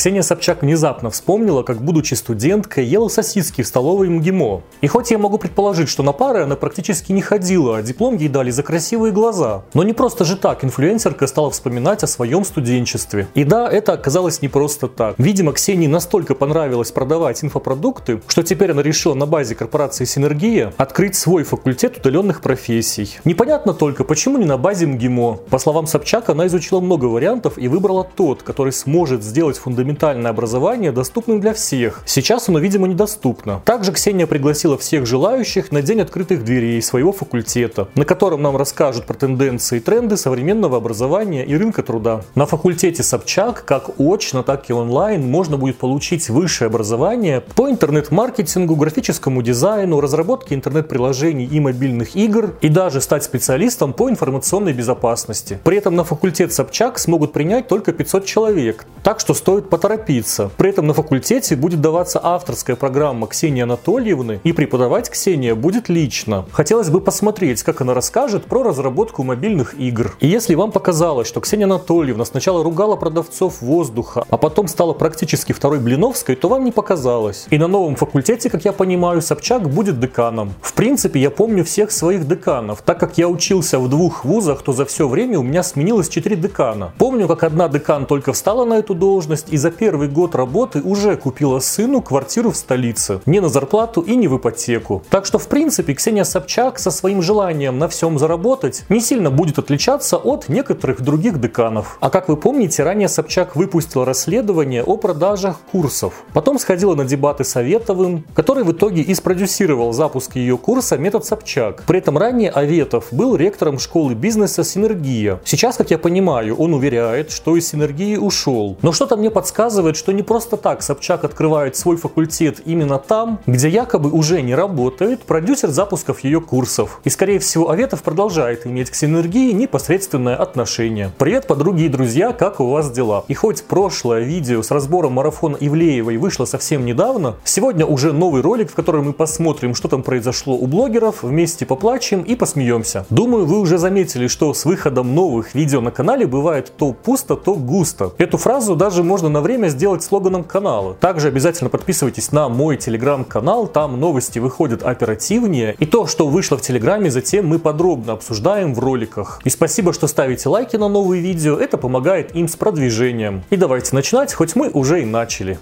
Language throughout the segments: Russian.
Ксения Собчак внезапно вспомнила, как, будучи студенткой, ела сосиски в столовой МГИМО. И хоть я могу предположить, что на пары она практически не ходила, а диплом ей дали за красивые глаза. Но не просто же так инфлюенсерка стала вспоминать о своем студенчестве. И да, это оказалось не просто так. Видимо, Ксении настолько понравилось продавать инфопродукты, что теперь она решила на базе корпорации «Синергия» открыть свой факультет удаленных профессий. Непонятно только, почему не на базе МГИМО. По словам Собчак, она изучила много вариантов и выбрала тот, который сможет сделать фундаментальное образование доступным для всех. Сейчас оно, видимо, недоступно. Также Ксения пригласила всех желающих на день открытых дверей своего факультета, на котором нам расскажут про тенденции и тренды современного образования и рынка труда. На факультете Собчак, как очно, так и онлайн, можно будет получить высшее образование по интернет-маркетингу, графическому дизайну, разработке интернет-приложений и мобильных игр и даже стать специалистом по информационной безопасности. При этом на факультет Собчак смогут принять только 500 человек, так что стоит поторопиться. При этом на факультете будет даваться авторская программа Ксении Анатольевны и преподавать Ксения будет лично. Хотелось бы посмотреть, как она расскажет про разработку мобильных игр. И если вам показалось, что Ксения Анатольевна сначала ругала продавцов воздуха, а потом стала практически второй Блиновской, то вам не показалось. И на новом факультете, как я понимаю, Собчак будет деканом. В принципе, я помню всех своих деканов. Так как я учился в двух вузах, то за все время у меня сменилось 4 декана. Помню, как одна декан только встала на эту должность и за первый год работы уже купила сыну квартиру в столице. Не на зарплату и не в ипотеку. Так что, в принципе, Ксения Собчак со своим желанием на всем заработать не сильно будет отличаться от некоторых других деканов. А как вы помните, ранее Собчак выпустила расследование о продажах курсов. Потом сходила на дебаты Советовым, который в итоге и спродюсировал запуск ее курса «Метод Собчак». При этом ранее Аветов был ректором школы бизнеса «Синергия». Сейчас, как я понимаю, он уверяет, что из «Синергии» ушел. Но что-то мне подсказывает, что не просто так Собчак открывает свой факультет именно там, где якобы уже не работает продюсер запусков ее курсов. И скорее всего Аветов продолжает иметь к «Синергии» непосредственное отношение. Привет, подруги и друзья, как у вас дела? И хоть прошлое видео с разбором марафона Ивлеевой вышло совсем недавно, сегодня уже новый ролик, в котором мы посмотрим, что там произошло у блогеров, вместе поплачем и посмеемся. Думаю, вы уже заметили, что с выходом новых видео на канале бывает то пусто, то густо. Эту фразу даже можно на время сделать слоганом канала. Также обязательно подписывайтесь на мой телеграм-канал, там новости выходят оперативнее. И то, что вышло в телеграме, затем мы подробно обсуждаем в роликах. И спасибо, что ставите лайки на новые видео, это помогает им с продвижением. И давайте начинать, хоть мы уже и начали.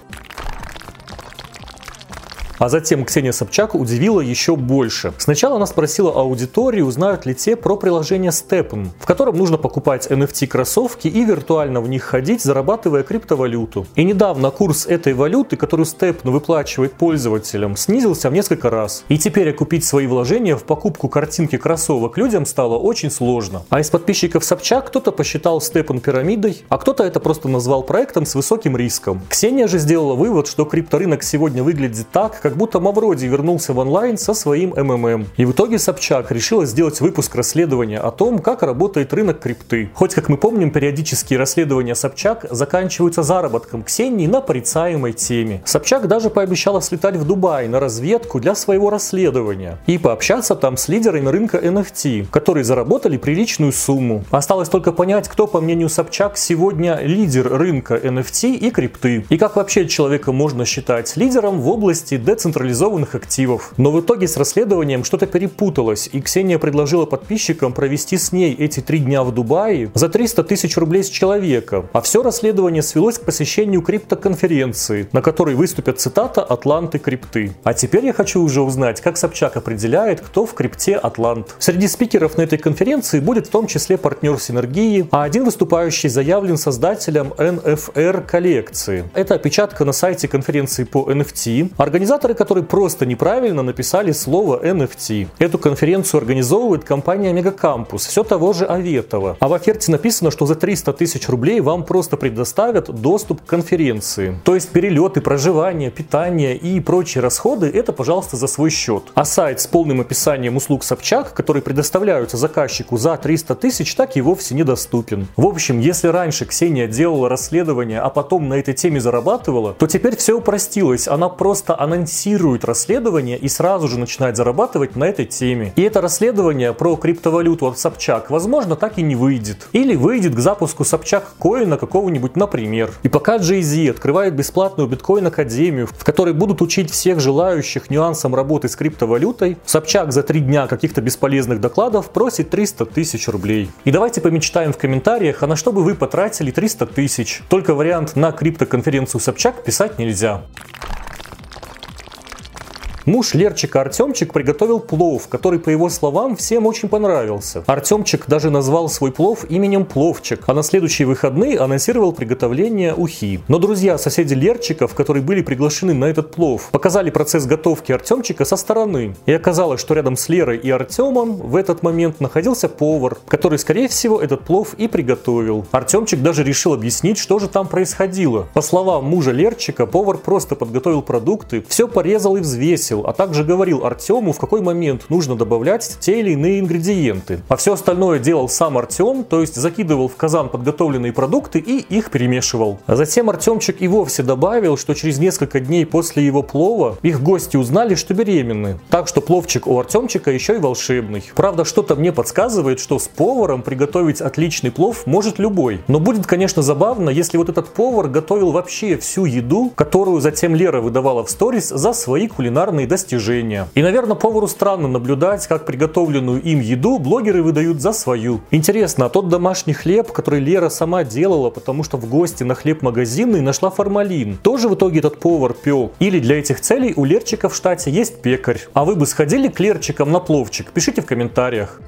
А затем Ксения Собчак удивила еще больше. Сначала она спросила аудиторию, знают ли те про приложение Steppen, в котором нужно покупать NFT-кроссовки и виртуально в них ходить, зарабатывая криптовалюту. И недавно курс этой валюты, которую Steppen выплачивает пользователям, снизился в несколько раз. И теперь окупить свои вложения в покупку картинки кроссовок людям стало очень сложно. А из подписчиков Собчак кто-то посчитал Steppen пирамидой, а кто-то это просто назвал проектом с высоким риском. Ксения же сделала вывод, что крипторынок сегодня выглядит так, как будто Мавроди вернулся в онлайн со своим МММ. И в итоге Собчак решила сделать выпуск расследования о том, как работает рынок крипты. Хоть, как мы помним, периодические расследования Собчак заканчиваются заработком Ксении на порицаемой теме. Собчак даже пообещала слетать в Дубай на разведку для своего расследования и пообщаться там с лидерами рынка NFT, которые заработали приличную сумму. Осталось только понять, кто, по мнению Собчак, сегодня лидер рынка NFT и крипты. И как вообще человека можно считать лидером в области децентрализованных активов. Но в итоге с расследованием что-то перепуталось, и Ксения предложила подписчикам провести с ней эти три дня в Дубае за 300 тысяч рублей с человека. А все расследование свелось к посещению криптоконференции, на которой выступят цитата «Атланты крипты». А теперь я хочу уже узнать, как Собчак определяет, кто в крипте Атлант. Среди спикеров на этой конференции будет в том числе партнер Синергии, а один выступающий заявлен создателем NFR коллекции. Это опечатка на сайте конференции по NFT. Организатор Авторы, которые просто неправильно написали слово NFT. Эту конференцию организовывает компания Мегакампус, все того же Аветова. А в оферте написано, что за 300 тысяч рублей вам просто предоставят доступ к конференции. То есть перелеты, проживание, питание и прочие расходы, это, пожалуйста, за свой счет. А сайт с полным описанием услуг Собчак, которые предоставляются заказчику за 300 тысяч, так и вовсе недоступен. В общем, если раньше Ксения делала расследование, а потом на этой теме зарабатывала, то теперь все упростилось. Она просто анонсировала инициирует расследование и сразу же начинает зарабатывать на этой теме. И это расследование про криптовалюту от Собчак, возможно, так и не выйдет. Или выйдет к запуску Собчак коина какого-нибудь, например. И пока Jay-Z открывает бесплатную биткоин-академию, в которой будут учить всех желающих нюансам работы с криптовалютой, Собчак за три дня каких-то бесполезных докладов просит 300 тысяч рублей. И давайте помечтаем в комментариях, а на что бы вы потратили 300 тысяч. Только вариант на криптоконференцию Собчак писать нельзя. Муж Лерчика Артемчик приготовил плов, который, по его словам, всем очень понравился. Артемчик даже назвал свой плов именем Пловчик, а на следующие выходные анонсировал приготовление ухи. Но друзья, соседи Лерчиков, которые были приглашены на этот плов, показали процесс готовки Артемчика со стороны. И оказалось, что рядом с Лерой и Артемом в этот момент находился повар, который, скорее всего, этот плов и приготовил. Артемчик даже решил объяснить, что же там происходило. По словам мужа Лерчика, повар просто подготовил продукты, все порезал и взвесил, готовил, а также говорил Артему, в какой момент нужно добавлять те или иные ингредиенты. А все остальное делал сам Артем, то есть закидывал в казан подготовленные продукты и их перемешивал. А затем Артемчик и вовсе добавил, что через несколько дней после его плова их гости узнали, что беременны. Так что пловчик у Артемчика еще и волшебный. Правда, что-то мне подсказывает, что с поваром приготовить отличный плов может любой. Но будет, конечно, забавно, если вот этот повар готовил вообще всю еду, которую затем Лера выдавала в сторис за свои кулинарные достижения. И, наверное, повару странно наблюдать, как приготовленную им еду блогеры выдают за свою. Интересно, а тот домашний хлеб, который Лера сама делала, потому что в гости на хлеб магазинный нашла формалин, тоже в итоге этот повар пел? Или для этих целей у Лерчика в штате есть пекарь? А вы бы сходили к Лерчикам на пловчик? Пишите в комментариях.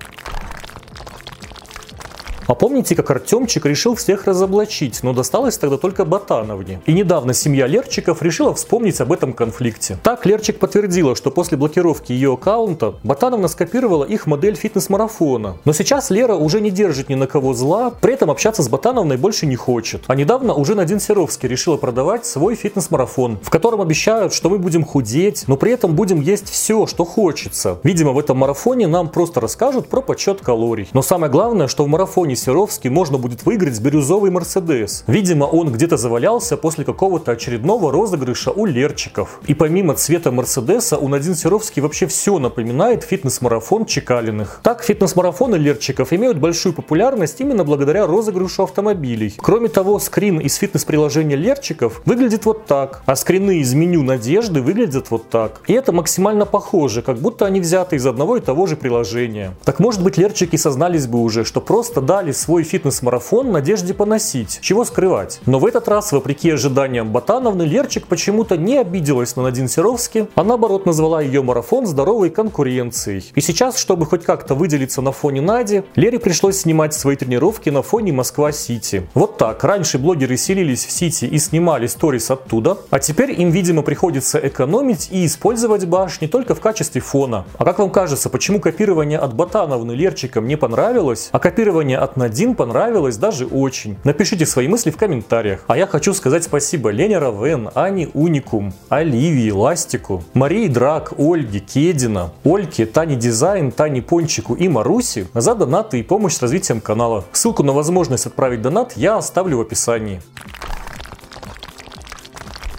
А помните, как Артемчик решил всех разоблачить, но досталось тогда только Ботановне. И недавно семья Лерчиков решила вспомнить об этом конфликте. Так Лерчик подтвердила, что после блокировки ее аккаунта Ботановна скопировала их модель фитнес-марафона. Но сейчас Лера уже не держит ни на кого зла, при этом общаться с Ботановной больше не хочет. А недавно уже Надин Серовский решила продавать свой фитнес-марафон, в котором обещают, что мы будем худеть, но при этом будем есть все, что хочется. Видимо, в этом марафоне нам просто расскажут про подсчет калорий. Но самое главное, что в марафоне Серовский можно будет выиграть бирюзовый Мерседес. Видимо, он где-то завалялся после какого-то очередного розыгрыша у Лерчиков. И помимо цвета Мерседеса, у Надин Серовский вообще все напоминает фитнес-марафон Чекалиных. Так, фитнес-марафоны Лерчиков имеют большую популярность именно благодаря розыгрышу автомобилей. Кроме того, скрин из фитнес-приложения Лерчиков выглядит вот так, а скрины из меню Надежды выглядят вот так. И это максимально похоже, как будто они взяты из одного и того же приложения. Так может быть Лерчики сознались бы уже, что просто дали начинали свой фитнес-марафон в надежде поносить. Чего скрывать? Но в этот раз, вопреки ожиданиям Ботановны, Лерчик почему-то не обиделась на Надин Серовски, а наоборот назвала ее марафон здоровой конкуренцией. И сейчас, чтобы хоть как-то выделиться на фоне Нади, Лере пришлось снимать свои тренировки на фоне Москва-Сити. Вот так, раньше блогеры селились в Сити и снимали сторис оттуда, а теперь им, видимо, приходится экономить и использовать башни только в качестве фона. А как вам кажется, почему копирование от Ботановны Лерчиком не понравилось, а копирование от Надин понравилось даже очень. Напишите свои мысли в комментариях. А я хочу сказать спасибо Лене Равен, Ане Уникум, Оливии, Ластику, Марии Драк, Ольге, Кедина, Ольке, Тане Дизайн, Тане Пончику и Маруси за донаты и помощь с развитием канала. Ссылку на возможность отправить донат я оставлю в описании.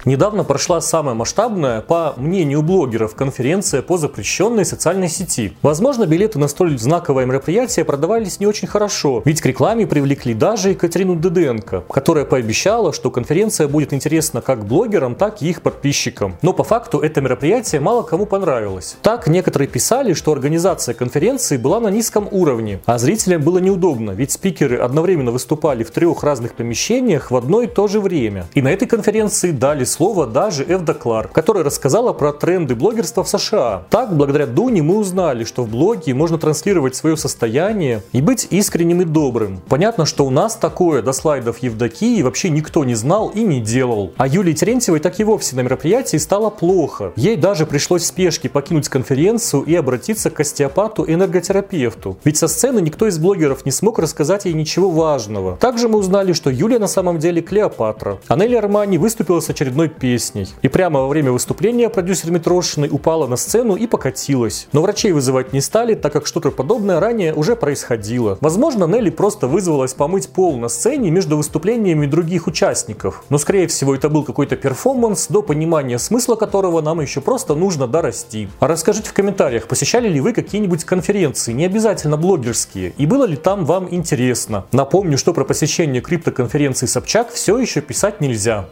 Недавно прошла самая масштабная, по мнению блогеров, конференция по запрещенной социальной сети. Возможно, билеты на столь знаковое мероприятие продавались не очень хорошо, ведь к рекламе привлекли даже Екатерину Деденко, которая пообещала, что конференция будет интересна как блогерам, так и их подписчикам. Но по факту это мероприятие мало кому понравилось. Так, некоторые писали, что организация конференции была на низком уровне, а зрителям было неудобно, ведь спикеры одновременно выступали в трех разных помещениях в одно и то же время. И на этой конференции дали слово даже Эвда Кларк, которая рассказала про тренды блогерства в США. Так, благодаря Дуне мы узнали, что в блоге можно транслировать свое состояние и быть искренним и добрым. Понятно, что у нас такое до слайдов Евдокии вообще никто не знал и не делал. А Юлии Терентьевой так и вовсе на мероприятии стало плохо. Ей даже пришлось в спешке покинуть конференцию и обратиться к остеопату-энерготерапевту. Ведь со сцены никто из блогеров не смог рассказать ей ничего важного. Также мы узнали, что Юлия на самом деле Клеопатра. А Нелли Армани выступила с очередной одной песней. И прямо во время выступления продюсер Митрошиной упала на сцену и покатилась. Но врачей вызывать не стали, так как что-то подобное ранее уже происходило. Возможно, Нелли просто вызвалась помыть пол на сцене между выступлениями других участников. Но скорее всего это был какой-то перформанс, до понимания смысла которого нам еще просто нужно дорасти. А расскажите в комментариях, посещали ли вы какие-нибудь конференции, не обязательно блогерские, и было ли там вам интересно. Напомню, что про посещение криптоконференции Собчак все еще писать нельзя.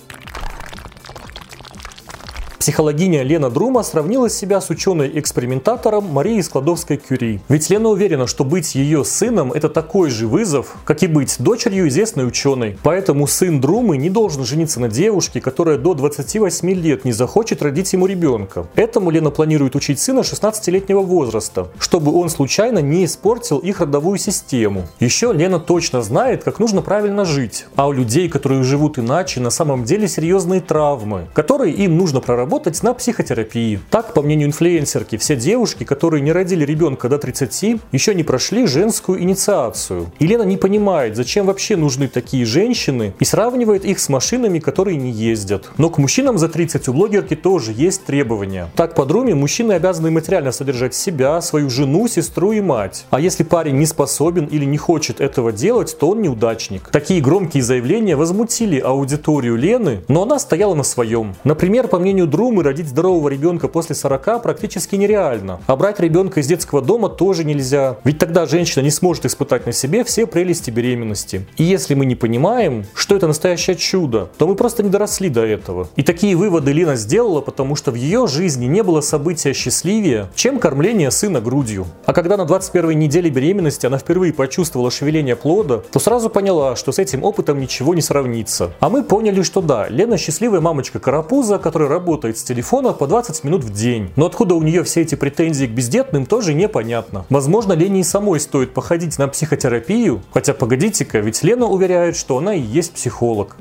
Психологиня Лена Друма сравнила себя с ученой-экспериментатором Марией Складовской-Кюри. Ведь Лена уверена, что быть ее сыном – это такой же вызов, как и быть дочерью известной ученой. Поэтому сын Друмы не должен жениться на девушке, которая до 28 лет не захочет родить ему ребенка. Этому Лена планирует учить сына 16-летнего возраста, чтобы он случайно не испортил их родовую систему. Еще Лена точно знает, как нужно правильно жить. А у людей, которые живут иначе, на самом деле серьезные травмы, которые им нужно проработать работать на психотерапии. Так, по мнению инфлюенсерки, все девушки, которые не родили ребенка до 30, еще не прошли женскую инициацию. Елена не понимает, зачем вообще нужны такие женщины и сравнивает их с машинами, которые не ездят. Но к мужчинам за 30 у блогерки тоже есть требования. Так, по друме мужчины обязаны материально содержать себя, свою жену, сестру и мать. А если парень не способен или не хочет этого делать, то он неудачник. Такие громкие заявления возмутили аудиторию Лены, но она стояла на своем. Например, по мнению друга, Румы родить здорового ребенка после 40 практически нереально. А брать ребенка из детского дома тоже нельзя. Ведь тогда женщина не сможет испытать на себе все прелести беременности. И если мы не понимаем, что это настоящее чудо, то мы просто не доросли до этого. И такие выводы Лина сделала, потому что в ее жизни не было события счастливее, чем кормление сына грудью. А когда на 21 неделе беременности она впервые почувствовала шевеление плода, то сразу поняла, что с этим опытом ничего не сравнится. А мы поняли, что да, Лена счастливая мамочка карапуза, которая работает работает с телефона по 20 минут в день. Но откуда у нее все эти претензии к бездетным, тоже непонятно. Возможно, Лене и самой стоит походить на психотерапию, хотя погодите-ка, ведь Лена уверяет, что она и есть психолог.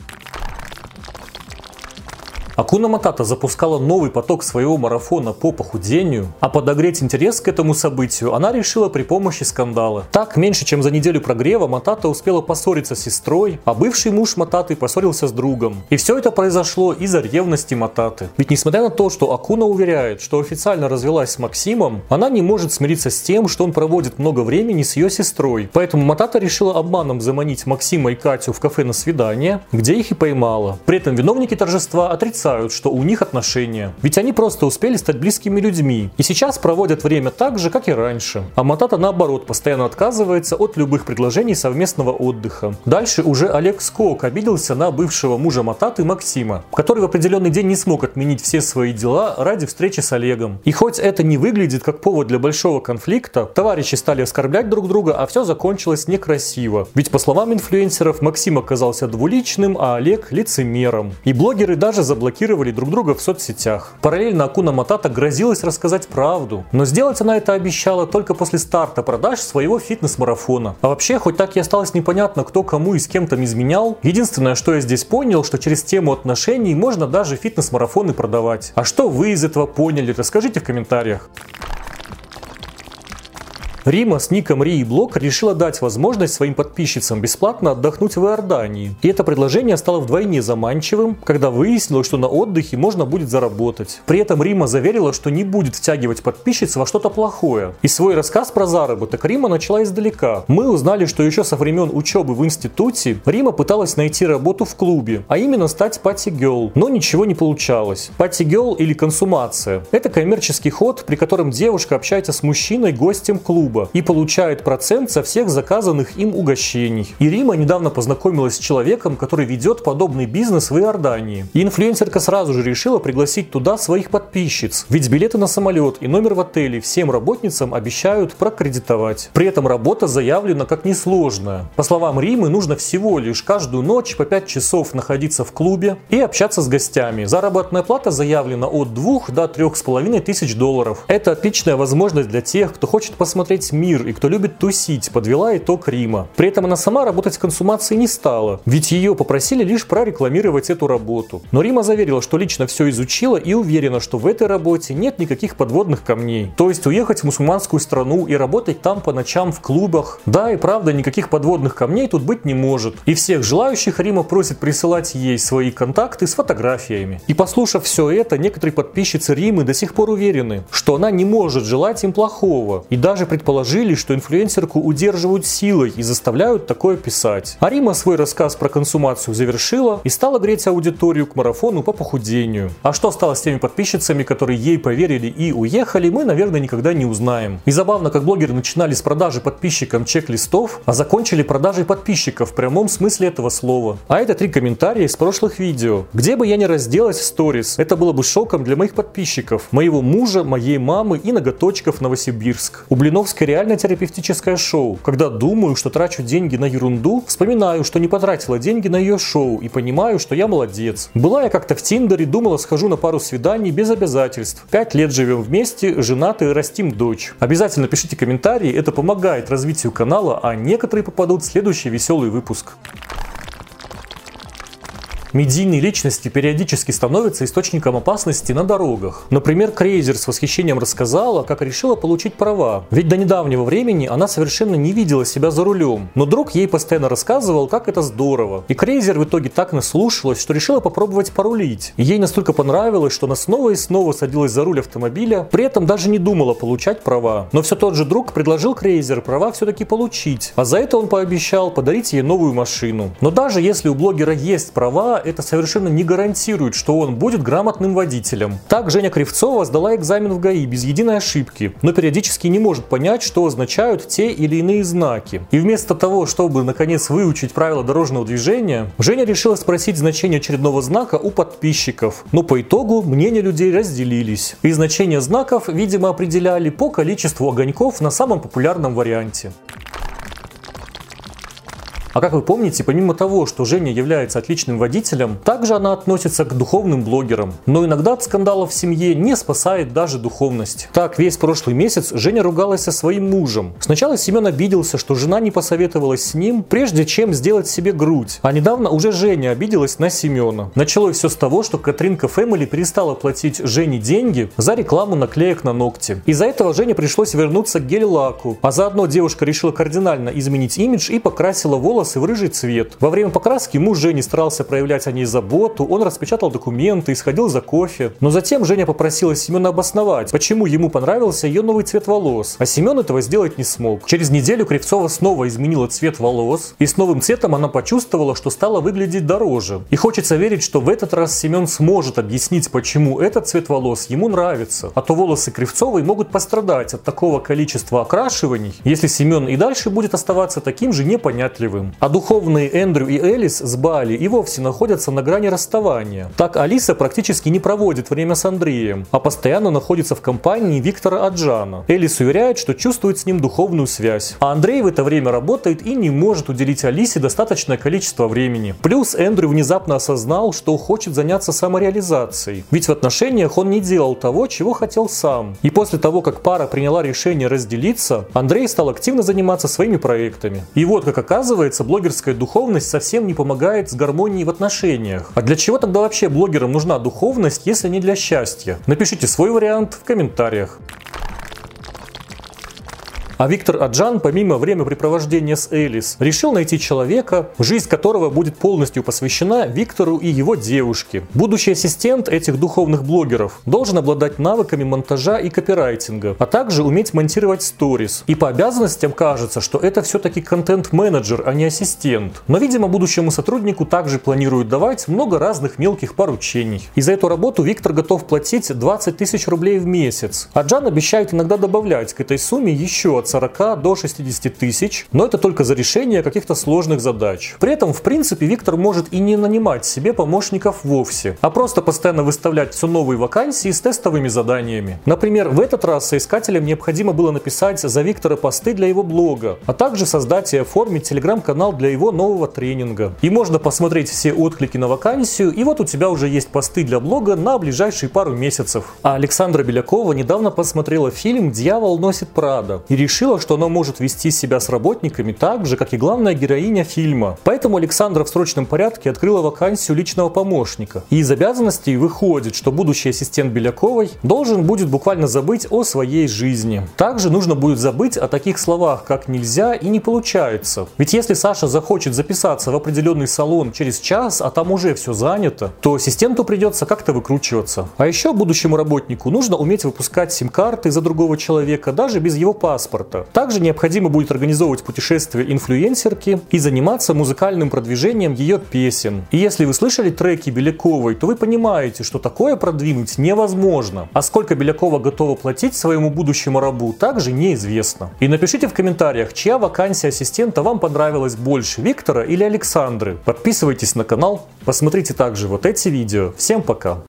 Акуна Матата запускала новый поток своего марафона по похудению, а подогреть интерес к этому событию она решила при помощи скандала. Так, меньше чем за неделю прогрева Матата успела поссориться с сестрой, а бывший муж Мататы поссорился с другом. И все это произошло из-за ревности Мататы. Ведь несмотря на то, что Акуна уверяет, что официально развелась с Максимом, она не может смириться с тем, что он проводит много времени с ее сестрой. Поэтому Матата решила обманом заманить Максима и Катю в кафе на свидание, где их и поймала. При этом виновники торжества отрицают отрицают, что у них отношения. Ведь они просто успели стать близкими людьми. И сейчас проводят время так же, как и раньше. А Матата наоборот постоянно отказывается от любых предложений совместного отдыха. Дальше уже Олег Скок обиделся на бывшего мужа Мататы Максима, который в определенный день не смог отменить все свои дела ради встречи с Олегом. И хоть это не выглядит как повод для большого конфликта, товарищи стали оскорблять друг друга, а все закончилось некрасиво. Ведь по словам инфлюенсеров, Максим оказался двуличным, а Олег лицемером. И блогеры даже заблокировали блокировали друг друга в соцсетях. Параллельно Акуна Матата грозилась рассказать правду, но сделать она это обещала только после старта продаж своего фитнес-марафона. А вообще, хоть так и осталось непонятно, кто кому и с кем там изменял, единственное, что я здесь понял, что через тему отношений можно даже фитнес-марафоны продавать. А что вы из этого поняли, расскажите в комментариях. Рима с ником Ри Блок решила дать возможность своим подписчицам бесплатно отдохнуть в Иордании. И это предложение стало вдвойне заманчивым, когда выяснилось, что на отдыхе можно будет заработать. При этом Рима заверила, что не будет втягивать подписчиц во что-то плохое. И свой рассказ про заработок Рима начала издалека. Мы узнали, что еще со времен учебы в институте Рима пыталась найти работу в клубе, а именно стать пати гел, но ничего не получалось. Пати гел или консумация – это коммерческий ход, при котором девушка общается с мужчиной, гостем клуба, клуба и получает процент со всех заказанных им угощений. И Рима недавно познакомилась с человеком, который ведет подобный бизнес в Иордании. И инфлюенсерка сразу же решила пригласить туда своих подписчиц. Ведь билеты на самолет и номер в отеле всем работницам обещают прокредитовать. При этом работа заявлена как несложная. По словам Римы, нужно всего лишь каждую ночь по 5 часов находиться в клубе и общаться с гостями. Заработная плата заявлена от 2 до 3,5 тысяч долларов. Это отличная возможность для тех, кто хочет посмотреть весь мир и кто любит тусить, подвела итог Рима. При этом она сама работать в консумации не стала, ведь ее попросили лишь прорекламировать эту работу. Но Рима заверила, что лично все изучила и уверена, что в этой работе нет никаких подводных камней. То есть уехать в мусульманскую страну и работать там по ночам в клубах. Да, и правда, никаких подводных камней тут быть не может. И всех желающих Рима просит присылать ей свои контакты с фотографиями. И послушав все это, некоторые подписчицы Римы до сих пор уверены, что она не может желать им плохого. И даже предположили, что инфлюенсерку удерживают силой и заставляют такое писать. А Рима свой рассказ про консумацию завершила и стала греть аудиторию к марафону по похудению. А что стало с теми подписчицами, которые ей поверили и уехали, мы, наверное, никогда не узнаем. И забавно, как блогеры начинали с продажи подписчикам чек-листов, а закончили продажей подписчиков в прямом смысле этого слова. А это три комментария из прошлых видео. Где бы я ни разделась в сторис, это было бы шоком для моих подписчиков, моего мужа, моей мамы и ноготочков Новосибирск. У Блиновской реально терапевтическое шоу. Когда думаю, что трачу деньги на ерунду, вспоминаю, что не потратила деньги на ее шоу и понимаю, что я молодец. Была я как-то в Тиндере, думала, схожу на пару свиданий без обязательств. Пять лет живем вместе, женаты, растим дочь. Обязательно пишите комментарии, это помогает развитию канала, а некоторые попадут в следующий веселый выпуск. Медийные личности периодически становятся источником опасности на дорогах. Например, Крейзер с восхищением рассказала, как решила получить права. Ведь до недавнего времени она совершенно не видела себя за рулем. Но друг ей постоянно рассказывал, как это здорово. И Крейзер в итоге так наслушалась, что решила попробовать порулить. И ей настолько понравилось, что она снова и снова садилась за руль автомобиля, при этом даже не думала получать права. Но все тот же друг предложил Крейзер права все-таки получить. А за это он пообещал подарить ей новую машину. Но даже если у блогера есть права, это совершенно не гарантирует, что он будет грамотным водителем. Так Женя Кривцова сдала экзамен в ГАИ без единой ошибки, но периодически не может понять, что означают те или иные знаки. И вместо того, чтобы наконец выучить правила дорожного движения, Женя решила спросить значение очередного знака у подписчиков. Но по итогу мнения людей разделились. И значение знаков, видимо, определяли по количеству огоньков на самом популярном варианте. А как вы помните, помимо того, что Женя является отличным водителем, также она относится к духовным блогерам. Но иногда от скандалов в семье не спасает даже духовность. Так, весь прошлый месяц Женя ругалась со своим мужем. Сначала Семен обиделся, что жена не посоветовалась с ним, прежде чем сделать себе грудь. А недавно уже Женя обиделась на Семена. Началось все с того, что Катринка Фэмили перестала платить Жене деньги за рекламу наклеек на ногти. Из-за этого Жене пришлось вернуться к гель-лаку. А заодно девушка решила кардинально изменить имидж и покрасила волосы волосы в рыжий цвет. Во время покраски муж Жени старался проявлять о ней заботу, он распечатал документы и сходил за кофе. Но затем Женя попросила Семена обосновать, почему ему понравился ее новый цвет волос, а Семен этого сделать не смог. Через неделю Кривцова снова изменила цвет волос, и с новым цветом она почувствовала, что стала выглядеть дороже. И хочется верить, что в этот раз Семен сможет объяснить, почему этот цвет волос ему нравится. А то волосы Кривцовой могут пострадать от такого количества окрашиваний, если Семен и дальше будет оставаться таким же непонятливым. А духовные Эндрю и Элис с Бали и вовсе находятся на грани расставания. Так Алиса практически не проводит время с Андреем, а постоянно находится в компании Виктора Аджана. Элис уверяет, что чувствует с ним духовную связь. А Андрей в это время работает и не может уделить Алисе достаточное количество времени. Плюс Эндрю внезапно осознал, что хочет заняться самореализацией. Ведь в отношениях он не делал того, чего хотел сам. И после того, как пара приняла решение разделиться, Андрей стал активно заниматься своими проектами. И вот, как оказывается, оказывается, блогерская духовность совсем не помогает с гармонией в отношениях. А для чего тогда вообще блогерам нужна духовность, если не для счастья? Напишите свой вариант в комментариях. А Виктор Аджан, помимо времяпрепровождения с Элис, решил найти человека, жизнь которого будет полностью посвящена Виктору и его девушке. Будущий ассистент этих духовных блогеров должен обладать навыками монтажа и копирайтинга, а также уметь монтировать сторис. И по обязанностям кажется, что это все-таки контент-менеджер, а не ассистент. Но, видимо, будущему сотруднику также планируют давать много разных мелких поручений. И за эту работу Виктор готов платить 20 тысяч рублей в месяц. Аджан обещает иногда добавлять к этой сумме еще от 40 до 60 тысяч, но это только за решение каких-то сложных задач. При этом, в принципе, Виктор может и не нанимать себе помощников вовсе, а просто постоянно выставлять все новые вакансии с тестовыми заданиями. Например, в этот раз соискателям необходимо было написать за Виктора посты для его блога, а также создать и оформить телеграм-канал для его нового тренинга. И можно посмотреть все отклики на вакансию, и вот у тебя уже есть посты для блога на ближайшие пару месяцев. А Александра Белякова недавно посмотрела фильм «Дьявол носит Прада» и решила, решила, что она может вести себя с работниками так же, как и главная героиня фильма. Поэтому Александра в срочном порядке открыла вакансию личного помощника. И из обязанностей выходит, что будущий ассистент Беляковой должен будет буквально забыть о своей жизни. Также нужно будет забыть о таких словах, как «нельзя» и «не получается». Ведь если Саша захочет записаться в определенный салон через час, а там уже все занято, то ассистенту придется как-то выкручиваться. А еще будущему работнику нужно уметь выпускать сим-карты за другого человека даже без его паспорта. Также необходимо будет организовывать путешествия инфлюенсерки и заниматься музыкальным продвижением ее песен. И если вы слышали треки Беляковой, то вы понимаете, что такое продвинуть невозможно. А сколько Белякова готова платить своему будущему рабу, также неизвестно. И напишите в комментариях, чья вакансия ассистента вам понравилась больше, Виктора или Александры. Подписывайтесь на канал, посмотрите также вот эти видео. Всем пока!